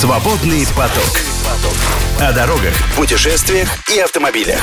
Свободный поток. О дорогах, путешествиях и автомобилях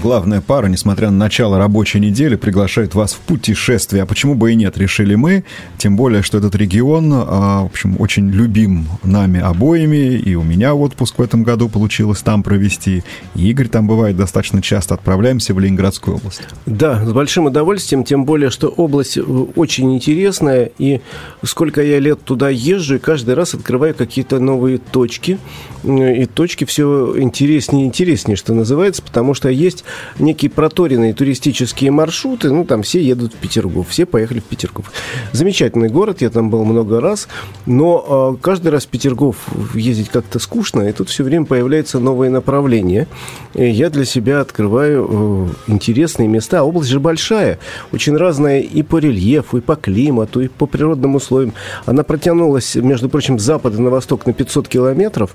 главная пара, несмотря на начало рабочей недели, приглашает вас в путешествие. А почему бы и нет, решили мы. Тем более, что этот регион, а, в общем, очень любим нами обоими. И у меня отпуск в этом году получилось там провести. И Игорь там бывает достаточно часто. Отправляемся в Ленинградскую область. Да, с большим удовольствием. Тем более, что область э, очень интересная. И сколько я лет туда езжу, и каждый раз открываю какие-то новые точки. И точки все интереснее и интереснее, что называется, потому что есть некие проторенные туристические маршруты, ну, там все едут в Петергоф, все поехали в Петергоф. Замечательный город, я там был много раз, но э, каждый раз в Петергоф ездить как-то скучно, и тут все время появляются новые направления. И я для себя открываю э, интересные места. Область же большая, очень разная и по рельефу, и по климату, и по природным условиям. Она протянулась, между прочим, с запада на восток на 500 километров,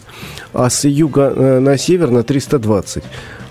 а с юга э, на север на 320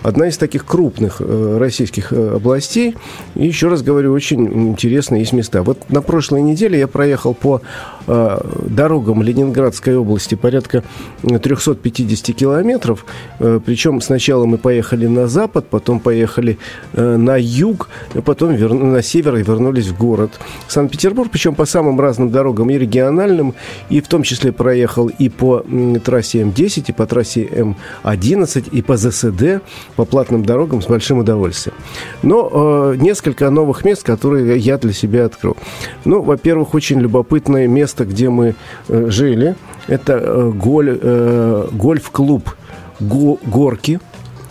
одна из таких крупных э, российских э, областей. И еще раз говорю, очень интересные есть места. Вот на прошлой неделе я проехал по э, дорогам Ленинградской области порядка 350 километров. Причем сначала мы поехали на запад, потом поехали на юг, потом вер... на север и вернулись в город Санкт-Петербург. Причем по самым разным дорогам и региональным, и в том числе проехал и по трассе М10, и по трассе М11, и по ЗСД по платным дорогам с большим удовольствием. Но э, несколько новых мест, которые я для себя открыл. Ну, во-первых, очень любопытное место, где мы э, жили. Это э, голь, э, гольф-клуб «Горки».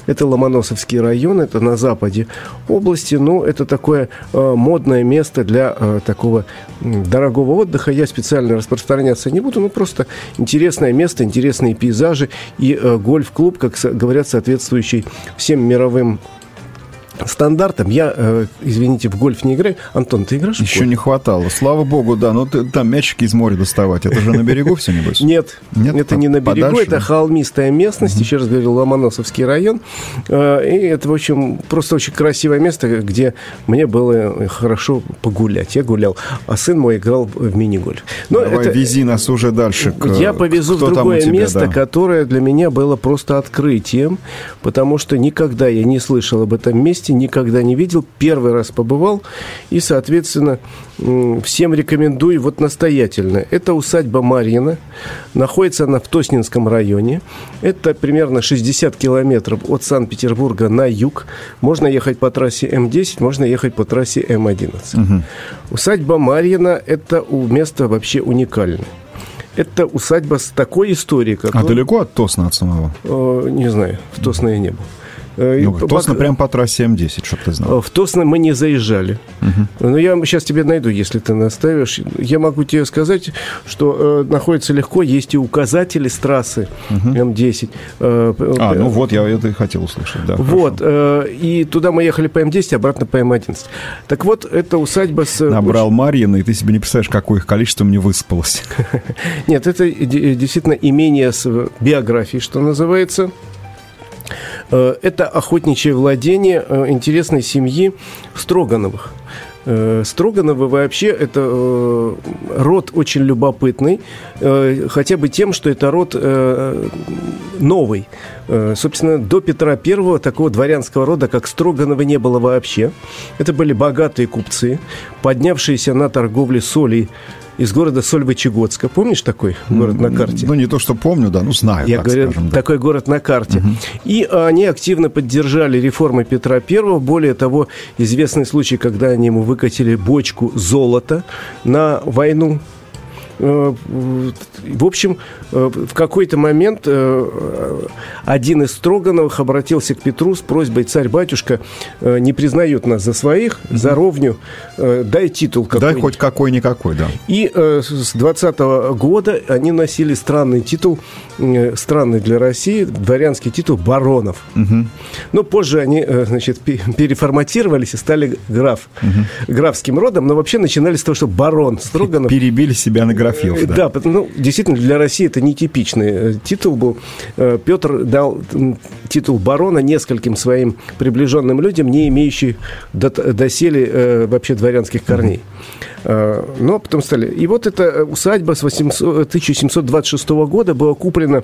Это Ломоносовский район, это на западе области. Ну, это такое э, модное место для э, такого дорогого отдыха. Я специально распространяться не буду, но просто интересное место, интересные пейзажи и э, гольф-клуб, как говорят, соответствующий всем мировым стандартом. Я, э, извините, в гольф не играю. Антон, ты играешь? Еще не хватало. Слава богу, да. Но ты, там мячики из моря доставать. Это же на берегу все, небось? Нет, Нет это не на берегу. Это холмистая местность. Еще раз говорю, Ломоносовский район. Э, и это, в общем, просто очень красивое место, где мне было хорошо погулять. Я гулял, а сын мой играл в мини-гольф. Давай, это... вези нас уже дальше. К... Я повезу Кто в другое тебя, место, да? которое для меня было просто открытием, потому что никогда я не слышал об этом месте, никогда не видел, первый раз побывал, и, соответственно, всем рекомендую вот настоятельно. Это усадьба Марьина, находится она в Тоснинском районе, это примерно 60 километров от Санкт-Петербурга на юг, можно ехать по трассе М10, можно ехать по трассе М11. Угу. Усадьба Марьина – это место вообще уникальное. Это усадьба с такой историей, как... А далеко от Тосна от самого? Э, не знаю, в Тосно я не был. Э, ну, в Тосно прям по трассе М10, чтобы ты знал. В Тосно мы не заезжали. Угу. Но я сейчас тебе найду, если ты наставишь. Я могу тебе сказать, что э, находится легко, есть и указатели с трассы угу. М10. Э, а, ну вот, я это и хотел услышать, да. Вот, э, и туда мы ехали по М10, обратно по М11. Так вот, это усадьба с... Набрал очень... Марьина, и ты себе не представляешь, какое их количество мне выспалось. Нет, это действительно имение с биографией, что называется. Э, это охотничье владение э, интересной семьи Строгановых. Э, Строгановы вообще это род очень любопытный, хотя бы тем, что это род новый. Собственно, до Петра I такого дворянского рода, как Строгановы, не было вообще. Это были богатые купцы, поднявшиеся на торговле солей из города Сольвычегодска. Помнишь такой город на карте? Ну, не то, что помню, да, ну, знаю, Я говорю, скажем, да. такой город на карте. Угу. И они активно поддержали реформы Петра I. Более того, известный случай, когда они ему выкатили бочку золота на войну в общем, э, в какой-то момент э, один из Строгановых обратился к Петру с просьбой «Царь-батюшка не признает нас за своих, за ровню, дай титул какой Дай хоть какой-никакой, да». И с 20 -го года они носили странный титул, странный для России, дворянский титул баронов. Угу. Но позже они, значит, переформатировались и стали граф, угу. графским родом, но вообще начинали с того, что барон Строганов... Перебили себя на графьев, э, да. Да, ну, действительно, для России это нетипичный э, титул был. Э, Петр дал титул барона нескольким своим приближенным людям, не имеющим доселе вообще дворянских корней. Но потом стали... И вот эта усадьба с 800, 1726 года была куплена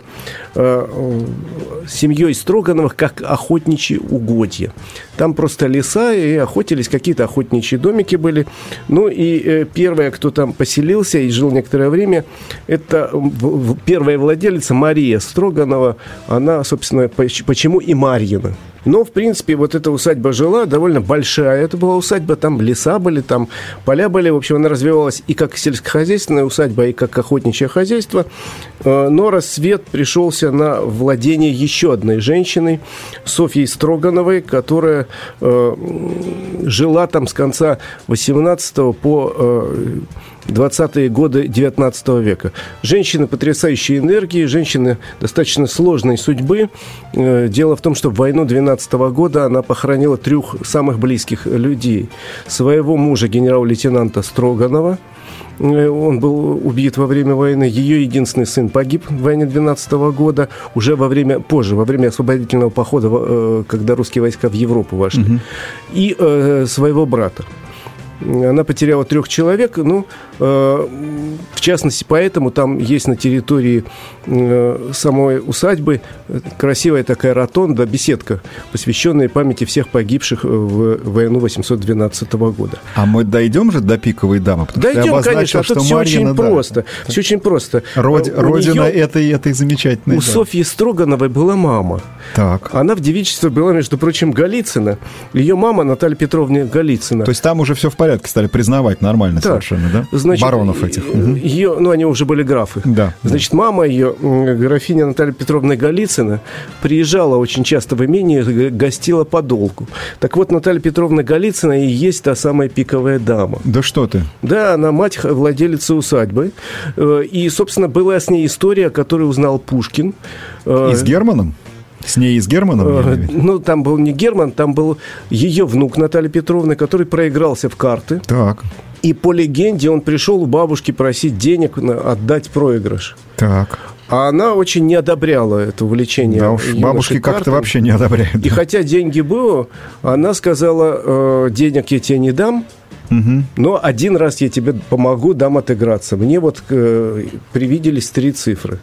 семьей Строгановых как охотничьи угодья. Там просто леса, и охотились, какие-то охотничьи домики были. Ну и первая, кто там поселился и жил некоторое время, это первая владелица Мария Строганова. Она, собственно, почему и Марьина. Но, в принципе, вот эта усадьба жила довольно большая. Это была усадьба, там леса были, там поля были. В общем, она развивалась и как сельскохозяйственная усадьба, и как охотничье хозяйство. Э, но рассвет пришелся на владение еще одной женщины, Софьей Строгановой, которая э, жила там с конца 18 по э, 20-е годы 19 века. Женщины потрясающей энергии, женщины достаточно сложной судьбы. Э, дело в том, что в войну 12 года она похоронила трех самых близких людей. Своего мужа, генерал-лейтенанта Строганова, э, он был убит во время войны. Ее единственный сын погиб в войне 12 года, уже во время, позже, во время освободительного похода, э, когда русские войска в Европу вошли. Угу. И э, своего брата. Она потеряла трех человек, ну, э, в частности, поэтому там есть на территории э, самой усадьбы красивая такая ротонда, беседка, посвященная памяти всех погибших в войну 812 года. А мы дойдем же до пиковой дамы? Дойдем, конечно, а тут все очень да. просто. Все очень просто. Род, родина нее, этой, этой замечательной. У да. Софьи Строгановой была мама. Так. Она в девичестве была, между прочим, Голицына. Ее мама Наталья Петровна Голицына. То есть там уже все в порядке стали признавать нормально да. совершенно, да? Значит, Баронов этих. Ее, ну, они уже были графы. Да. Значит, мама ее, графиня Наталья Петровна Голицына, приезжала очень часто в имение, гостила подолгу. Так вот, Наталья Петровна Голицына и есть та самая пиковая дама. Да что ты? Да, она мать владелицы усадьбы. Э, и, собственно, была с ней история, которую узнал Пушкин. И с Германом? С ней и с Германом? Э, ну, там был не Герман, там был ее внук Наталья Петровна, который проигрался в карты. Так. И по легенде он пришел у бабушки просить денег на отдать проигрыш. Так. А она очень не одобряла это увлечение. Да уж, бабушки как-то вообще не одобряют. И хотя деньги было, она сказала, э, денег я тебе не дам, Угу. Но один раз я тебе помогу, дам отыграться. Мне вот э, привиделись три цифры.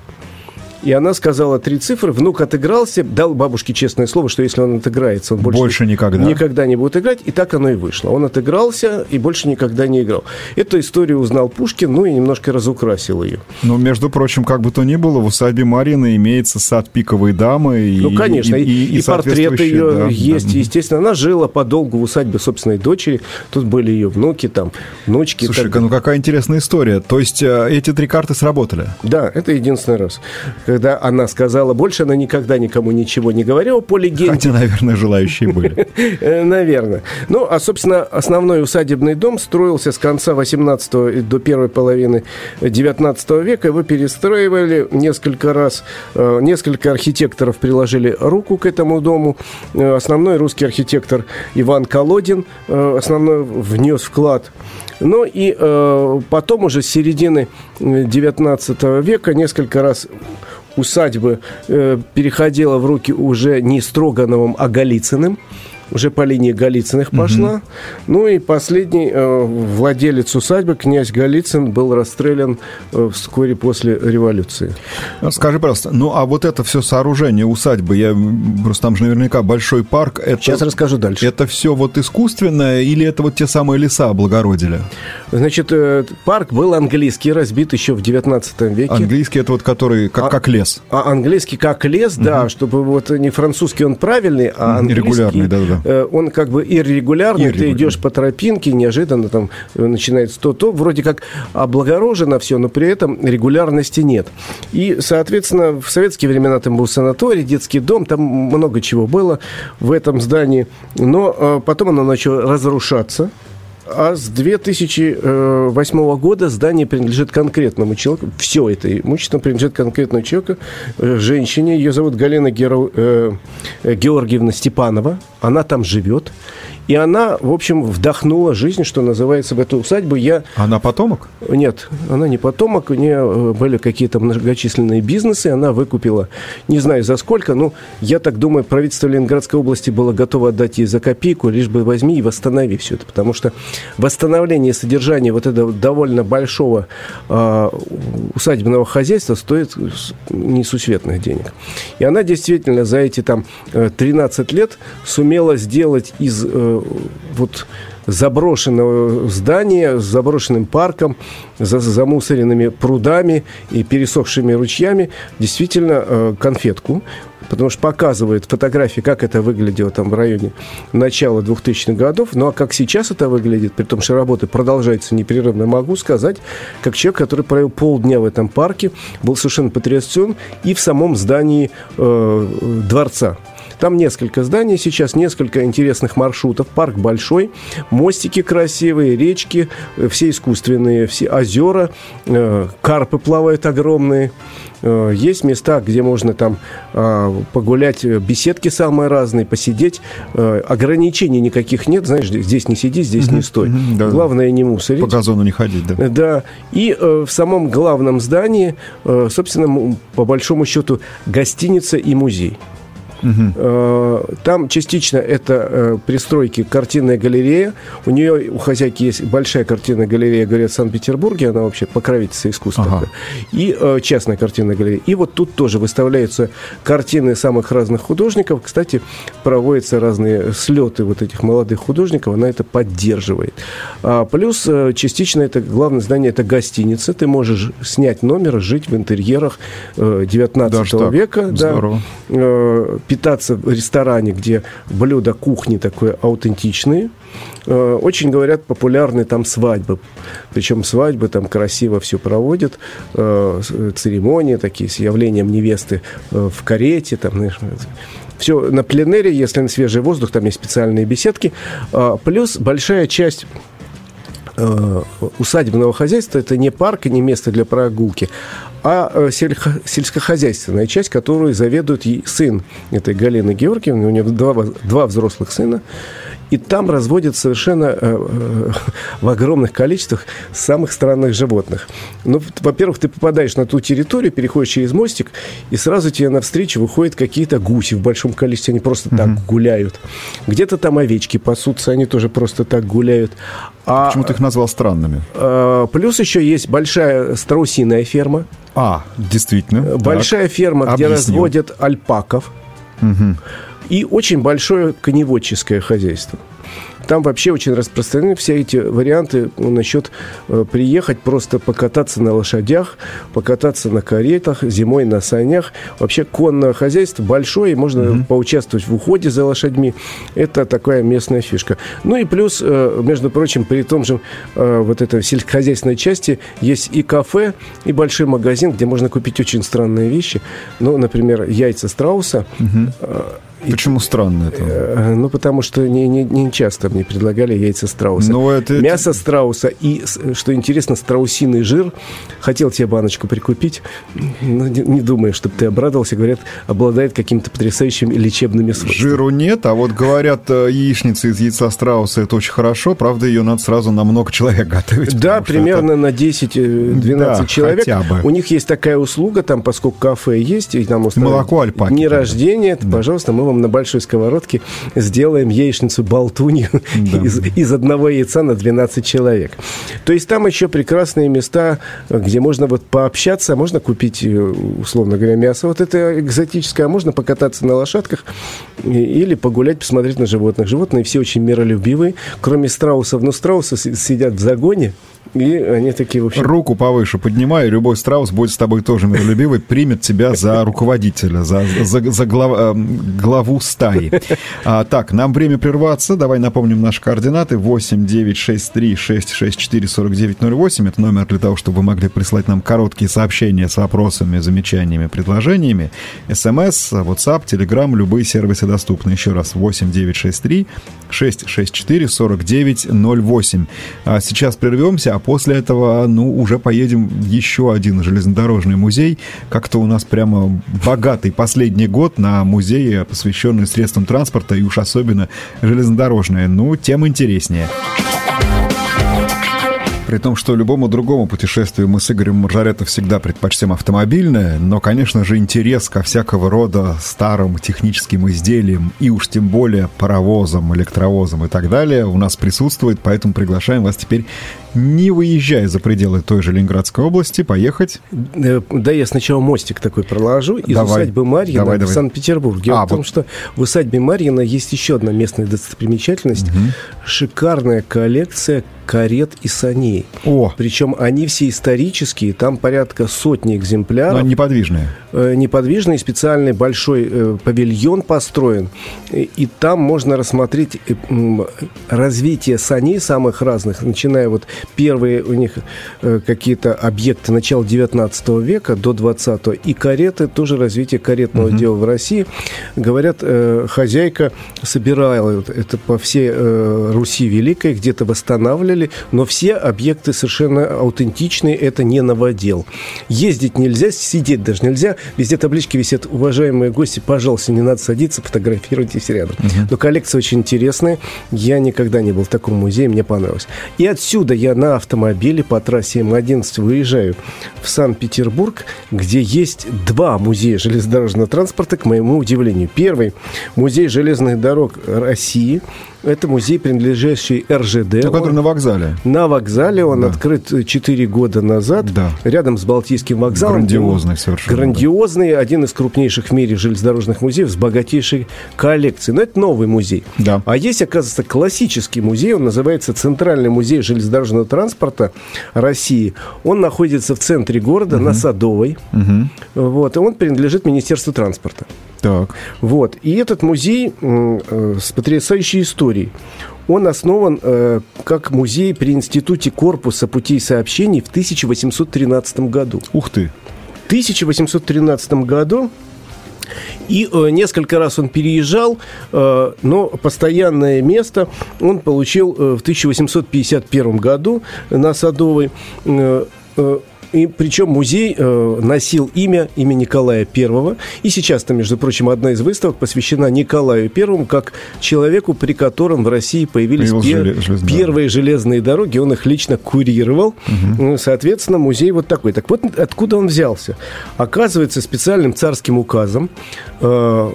И она сказала три цифры, внук отыгрался, дал бабушке честное слово, что если он отыграется, он больше, больше никогда. никогда не будет играть. И так оно и вышло. Он отыгрался и больше никогда не играл. Эту историю узнал Пушкин, ну и немножко разукрасил ее. Но, между прочим, как бы то ни было, в усадьбе Марины имеется сад пиковой дамы. Ну, конечно, и, и, и, и портрет ее да, есть, да. естественно. Она жила подолгу в усадьбе собственной дочери. Тут были ее внуки, там, внучки. Слушай, ну какая интересная история. То есть э, эти три карты сработали? Да, это единственный раз когда она сказала, больше она никогда никому ничего не говорила по легенде. Хотя, наверное, желающие были. Э, наверное. Ну, а, собственно, основной усадебный дом строился с конца 18 до первой половины 19 века. Его перестраивали несколько раз. Э, несколько архитекторов приложили руку к этому дому. Э, основной русский архитектор Иван Колодин основной внес вклад ну и потом уже с середины 19 века несколько раз усадьбы э, переходила в руки уже не Строгановым, а Голицыным уже по линии Голицыных пошла. Угу. Ну и последний э, владелец усадьбы, князь Голицын, был расстрелян э, вскоре после революции. А скажи, пожалуйста, ну а вот это все сооружение усадьбы, я просто там же наверняка большой парк. Это, Сейчас расскажу дальше. Это все вот искусственное или это вот те самые леса облагородили? Значит, э, парк был английский, разбит еще в 19 веке. Английский это вот который как, а, как лес? А английский как лес, угу. да, чтобы вот не французский он правильный, а английский... Регулярный, да-да. Э, он как бы иррегулярный, ты идешь по тропинке, неожиданно там э, начинается то-то, вроде как облагорожено все, но при этом регулярности нет. И, соответственно, в советские времена там был санаторий, детский дом, там много чего было в этом здании, но э, потом оно начало разрушаться, а с 2008 года здание принадлежит конкретному человеку. Все это имущество принадлежит конкретному человеку, э, женщине. Ее зовут Галина Геро... Э, Георгиевна Степанова. Она там живет. И она, в общем, вдохнула жизнь, что называется, в эту усадьбу. Я... Она потомок? Нет, она не потомок. У нее э, были какие-то многочисленные бизнесы. Она выкупила, не знаю за сколько, но я так думаю, правительство Ленинградской области было готово отдать ей за копейку, лишь бы возьми и восстанови все это. Потому что восстановление содержания вот этого довольно большого э, усадебного хозяйства стоит несусветных денег. И она действительно за эти там 13 э, лет сумела сделать из э, вот заброшенного здания с заброшенным парком, за замусоренными прудами и пересохшими ручьями действительно э, конфетку, потому что показывает фотографии, как это выглядело там в районе начала 2000-х годов. Ну а как сейчас это выглядит, при том, что работы продолжаются непрерывно, могу сказать, как человек, который провел полдня в этом парке, был совершенно потрясен и в самом здании э, дворца. Там несколько зданий сейчас, несколько интересных маршрутов. Парк большой, мостики красивые, речки, э, все искусственные, все озера, э, карпы плавают огромные. Э, есть места, где можно там погулять, беседки самые разные, посидеть. Ограничений никаких нет, знаешь, здесь не сиди, здесь не стой. да. Главное не мусорить. По газону не ходить, да. Да. И в самом главном здании, собственно, по большому счету, гостиница и музей. Угу. Там частично это э, пристройки картинная галерея. У нее, у хозяйки есть большая картинная галерея, говорят, в Санкт-Петербурге. Она вообще покровительница искусства. Ага. И э, частная картинная галерея. И вот тут тоже выставляются картины самых разных художников. Кстати, проводятся разные слеты вот этих молодых художников. Она это поддерживает. А, плюс частично это главное здание, это гостиница. Ты можешь снять номер, жить в интерьерах 19 Даже века. Здорово. Да питаться в ресторане, где блюда кухни такое аутентичные. Э, очень, говорят, популярны там свадьбы. Причем свадьбы там красиво все проводят. Э, церемонии такие с явлением невесты э, в карете. Там, знаешь, все на пленере, если на свежий воздух, там есть специальные беседки. Плюс большая часть усадебного хозяйства это не парк и не место для прогулки, а э, сельскохозяйственная часть, которую заведует сын этой Галины Георгиевны, у нее два, два взрослых сына, и там разводят совершенно э, э, в огромных количествах самых странных животных. Ну, во-первых, ты попадаешь на ту территорию, переходишь через мостик, и сразу тебе навстречу выходят какие-то гуси в большом количестве, они просто mm-hmm. так гуляют. Где-то там овечки пасутся, они тоже просто так гуляют. А, Почему ты их назвал странными? А, плюс еще есть большая страусиная ферма. А, действительно. Большая так. ферма, Объяснил. где разводят альпаков. Угу. И очень большое коневодческое хозяйство. Там вообще очень распространены все эти варианты ну, насчет э, приехать, просто покататься на лошадях, покататься на каретах, зимой на санях. Вообще конное хозяйство большое, можно mm-hmm. поучаствовать в уходе за лошадьми. Это такая местная фишка. Ну и плюс, э, между прочим, при том же э, вот этой сельскохозяйственной части есть и кафе, и большой магазин, где можно купить очень странные вещи. Ну, например, яйца страуса. Mm-hmm Почему странно это? Э, ну, потому что не, не, не часто мне предлагали яйца страуса. Но это, Мясо страуса и, что интересно, страусиный жир. Хотел тебе баночку прикупить, но не, не думаю, чтобы ты обрадовался. Говорят, обладает какими-то потрясающими лечебными свойствами. Жиру нет, а вот говорят, э, яичница из яйца страуса это очень хорошо. Правда, ее надо сразу на много человек готовить. Да, примерно это... на 10-12 э, да, человек. Хотя бы. У них есть такая услуга, там, поскольку кафе есть, и там Молоко альпаки. Дни рождения, да. пожалуйста, мы вам на большой сковородке сделаем яичницу болтунью да. из, из одного яйца на 12 человек. То есть там еще прекрасные места, где можно вот пообщаться, можно купить, э, условно говоря, мясо вот это экзотическое, а можно покататься на лошадках или погулять, посмотреть на животных. Животные все очень миролюбивые, кроме страусов. Но страусы сидят в загоне, и они такие, в общем... Руку повыше поднимай, любой страус будет с тобой тоже миролюбивый, примет тебя за руководителя, за, за, за глав, э, главу стаи. А, так, нам время прерваться. Давай напомним наши координаты. 8 9 6 3 6 6 4 49 08. Это номер для того, чтобы вы могли прислать нам короткие сообщения с вопросами, замечаниями, предложениями. СМС, WhatsApp, Telegram, любые сервисы доступны. Еще раз, 8 9 6 3 6 6 4 49 08. А сейчас прервемся, а после этого, ну, уже поедем в еще один железнодорожный музей. Как-то у нас прямо богатый последний год на музеи, посвященные средствам транспорта, и уж особенно железнодорожные. Ну, тем интереснее. При том, что любому другому путешествию мы с Игорем Маржаретто всегда предпочтем автомобильное, но, конечно же, интерес ко всякого рода старым техническим изделиям и уж тем более паровозам, электровозам и так далее у нас присутствует, поэтому приглашаем вас теперь не выезжая за пределы той же Ленинградской области, поехать. Э, да, я сначала мостик такой проложу из давай, усадьбы Марьина давай, давай. в Санкт-Петербурге. Дело а, в том, вот. что в усадьбе Марьина есть еще одна местная достопримечательность. Угу. Шикарная коллекция карет и саней. О. Причем они все исторические, там порядка сотни экземпляров. Но они неподвижные. Э, неподвижный специальный большой э, павильон построен, и там можно рассмотреть э, развитие саней самых разных, начиная вот первые у них э, какие-то объекты начала 19 века до 20 и кареты, тоже развитие каретного угу. дела в России. Говорят, э, хозяйка собирала это по всей э, Руси Великой, где-то восстанавливали, но все объекты совершенно аутентичные, это не новодел. Ездить нельзя, сидеть даже нельзя, везде таблички висят, уважаемые гости, пожалуйста, не надо садиться, фотографируйтесь рядом. Угу. Но коллекция очень интересная, я никогда не был в таком музее, мне понравилось. И отсюда я на автомобиле по трассе М11 выезжаю в Санкт-Петербург, где есть два музея железнодорожного транспорта, к моему удивлению. Первый – музей железных дорог России – это музей, принадлежащий РЖД. Который он, на вокзале. На вокзале. Он да. открыт 4 года назад. Да. Рядом с Балтийским вокзалом. Грандиозный совершенно. Грандиозный. Да. Один из крупнейших в мире железнодорожных музеев с богатейшей коллекцией. Но это новый музей. Да. А есть, оказывается, классический музей. Он называется Центральный музей железнодорожного транспорта России. Он находится в центре города, угу. на Садовой. Угу. Вот. И он принадлежит Министерству транспорта. Так. Вот. И этот музей э, с потрясающей историей. Он основан э, как музей при Институте корпуса путей сообщений в 1813 году. Ух ты! В 1813 году и э, несколько раз он переезжал, э, но постоянное место он получил э, в 1851 году на Садовой. Э, э, и причем музей э, носил имя, имя Николая Первого. И сейчас-то, между прочим, одна из выставок посвящена Николаю Первому, как человеку, при котором в России появились пер... железные первые железные дороги. Он их лично курировал. Угу. Соответственно, музей вот такой. Так вот, откуда он взялся? Оказывается, специальным царским указом, э,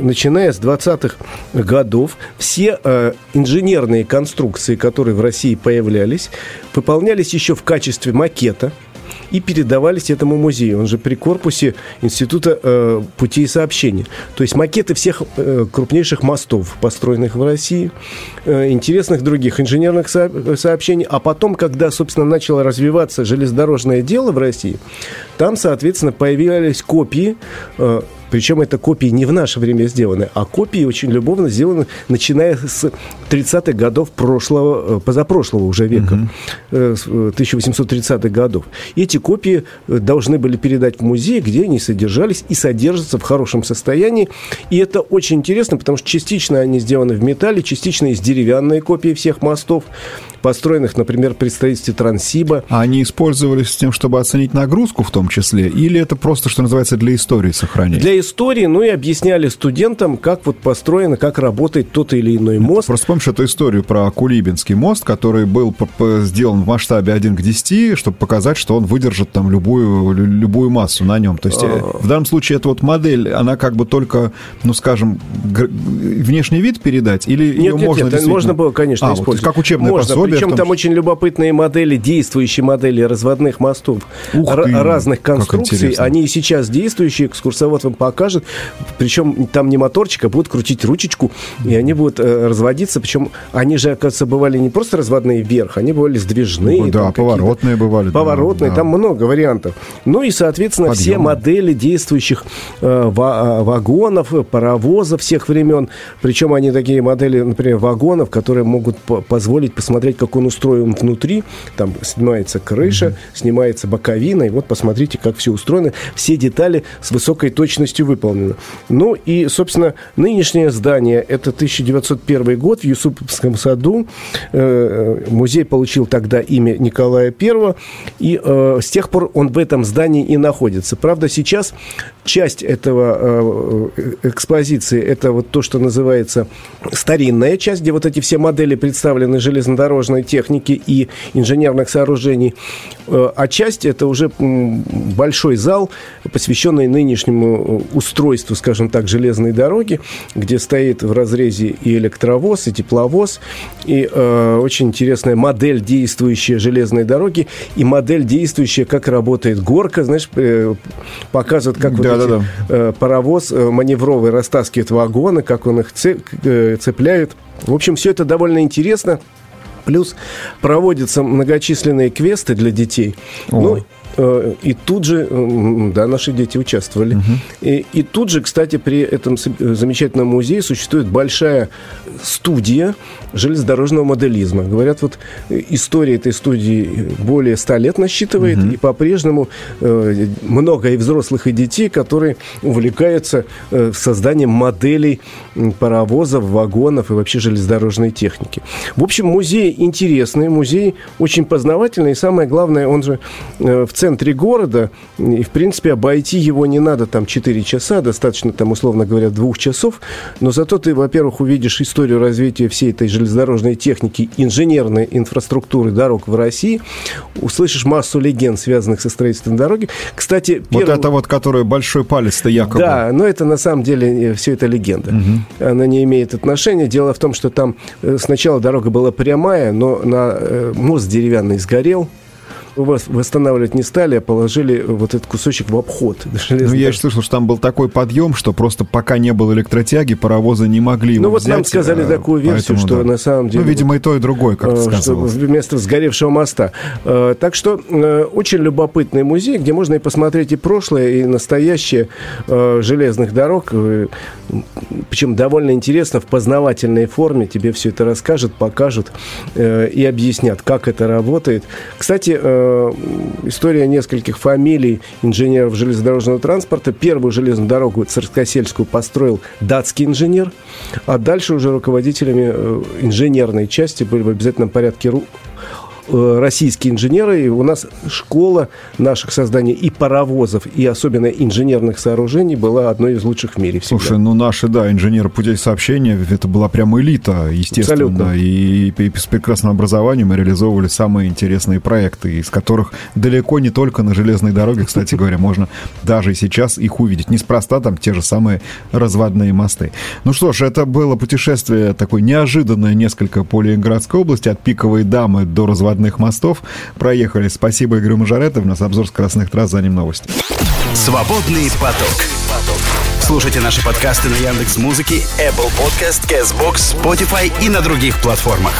начиная с 20-х годов, все э, инженерные конструкции, которые в России появлялись, выполнялись еще в качестве макета – и передавались этому музею. Он же при корпусе Института э, путей сообщения. То есть макеты всех э, крупнейших мостов, построенных в России, э, интересных других инженерных со- сообщений. А потом, когда, собственно, начало развиваться железнодорожное дело в России, там, соответственно, появились копии э, причем это копии не в наше время сделаны, а копии очень любовно сделаны, начиная с 30-х годов прошлого, э, позапрошлого уже века, угу. 1830-х годов. Эти копии должны были передать в музей, где они содержались и содержатся в хорошем состоянии. И это очень интересно, потому что частично они сделаны в металле, частично из деревянной копии всех мостов построенных, например, при строительстве Транссиба. А они использовались с тем, чтобы оценить нагрузку в том числе? Или это просто, что называется, для истории сохранить? Для истории, ну и объясняли студентам, как вот построено, как работает тот или иной мост. Просто помнишь эту историю про Кулибинский мост, который был сделан в масштабе 1 к 10, чтобы показать, что он выдержит там любую, любую массу на нем. То есть э, а... в данном случае эта вот модель, она как бы только, ну скажем, внешний вид передать? Или нет, ее нет, можно нет, действительно... можно было, конечно, а, использовать. Вот, как учебное можно, пособие причем там очень любопытные модели, действующие модели разводных мостов Ух ты, разных конструкций. Они и сейчас действующие, экскурсовод вам покажет. Причем там не моторчик, а будут крутить ручечку, и они будут э, разводиться. Причем они же, оказывается, бывали не просто разводные вверх, они бывали сдвижные. Ну, да, поворотные бывали. Поворотные, да, там много вариантов. Ну и, соответственно, Подъем. все модели действующих э, вагонов, паровозов всех времен. Причем они такие модели, например, вагонов, которые могут позволить посмотреть, как он устроен внутри. Там снимается крыша, mm-hmm. снимается боковина. И вот посмотрите, как все устроено. Все детали с высокой точностью полностью выполнено. Ну и, собственно, нынешнее здание – это 1901 год в Юсуповском саду. Э, музей получил тогда имя Николая I, и э, с тех пор он в этом здании и находится. Правда, сейчас часть этого э, экспозиции – это вот то, что называется старинная часть, где вот эти все модели представлены железнодорожной техники и инженерных сооружений. А часть – это уже большой зал, посвященный нынешнему устройству, скажем так, железной дороги, где стоит в разрезе и электровоз, и тепловоз, и э, очень интересная модель действующей железной дороги, и модель действующая, как работает горка, знаешь, э, показывают, как да, вот да, да. Э, паровоз э, маневровый растаскивает вагоны, как он их э, цепляет. В общем, все это довольно интересно. Плюс проводятся многочисленные квесты для детей. О. Ну, и тут же, да, наши дети участвовали. Угу. И, и тут же, кстати, при этом замечательном музее существует большая студия железнодорожного моделизма. Говорят, вот э, история этой студии более ста лет насчитывает, угу. и по-прежнему э, много и взрослых, и детей, которые увлекаются э, созданием моделей паровозов, вагонов и вообще железнодорожной техники. В общем, музей интересный, музей очень познавательный, и самое главное, он же э, в центре центре города, и, в принципе, обойти его не надо там 4 часа, достаточно там, условно говоря, двух часов, но зато ты, во-первых, увидишь историю развития всей этой железнодорожной техники, инженерной инфраструктуры дорог в России, услышишь массу легенд, связанных со строительством дороги. Кстати, первый... Вот это вот, которое большой палец-то якобы. Да, но это на самом деле э, все это легенда. Угу. Она не имеет отношения. Дело в том, что там э, сначала дорога была прямая, но на э, мост деревянный сгорел, восстанавливать не стали, а положили вот этот кусочек в обход. Ну, я же слышал, что там был такой подъем, что просто пока не было электротяги, паровозы не могли Ну, вот взять, нам сказали а, такую версию, что да. на самом деле... Ну, видимо, и то, и другое, как э, сказалось. Вместо сгоревшего моста. Э, так что очень любопытный музей, где можно и посмотреть и прошлое, и настоящее железных дорог. Причем довольно интересно, в познавательной форме тебе все это расскажут, покажут и объяснят, как это работает. Кстати, Э, история нескольких фамилий инженеров железнодорожного транспорта. Первую железную дорогу Царскосельскую построил датский инженер, а дальше уже руководителями э, инженерной части были в обязательном порядке Э, российские инженеры, и у нас школа наших созданий и паровозов, и особенно инженерных сооружений была одной из лучших в мире. Всегда. Слушай, ну наши, да, инженеры путей сообщения, это была прямо элита, естественно. Абсолютно. И, и, с прекрасным образованием мы реализовывали самые интересные проекты, из которых далеко не только на железной дороге, кстати говоря, можно даже и сейчас их увидеть. Неспроста там те же самые разводные мосты. Ну что ж, это было путешествие такое неожиданное несколько по Ленинградской области, от пиковой дамы до разводной родных мостов. Проехали. Спасибо Игорю Мажоретов. У нас обзор скоростных трасс. За ним новости. Свободный поток. Слушайте наши подкасты на Яндекс Музыке, Apple Podcast, Castbox, Spotify и на других платформах.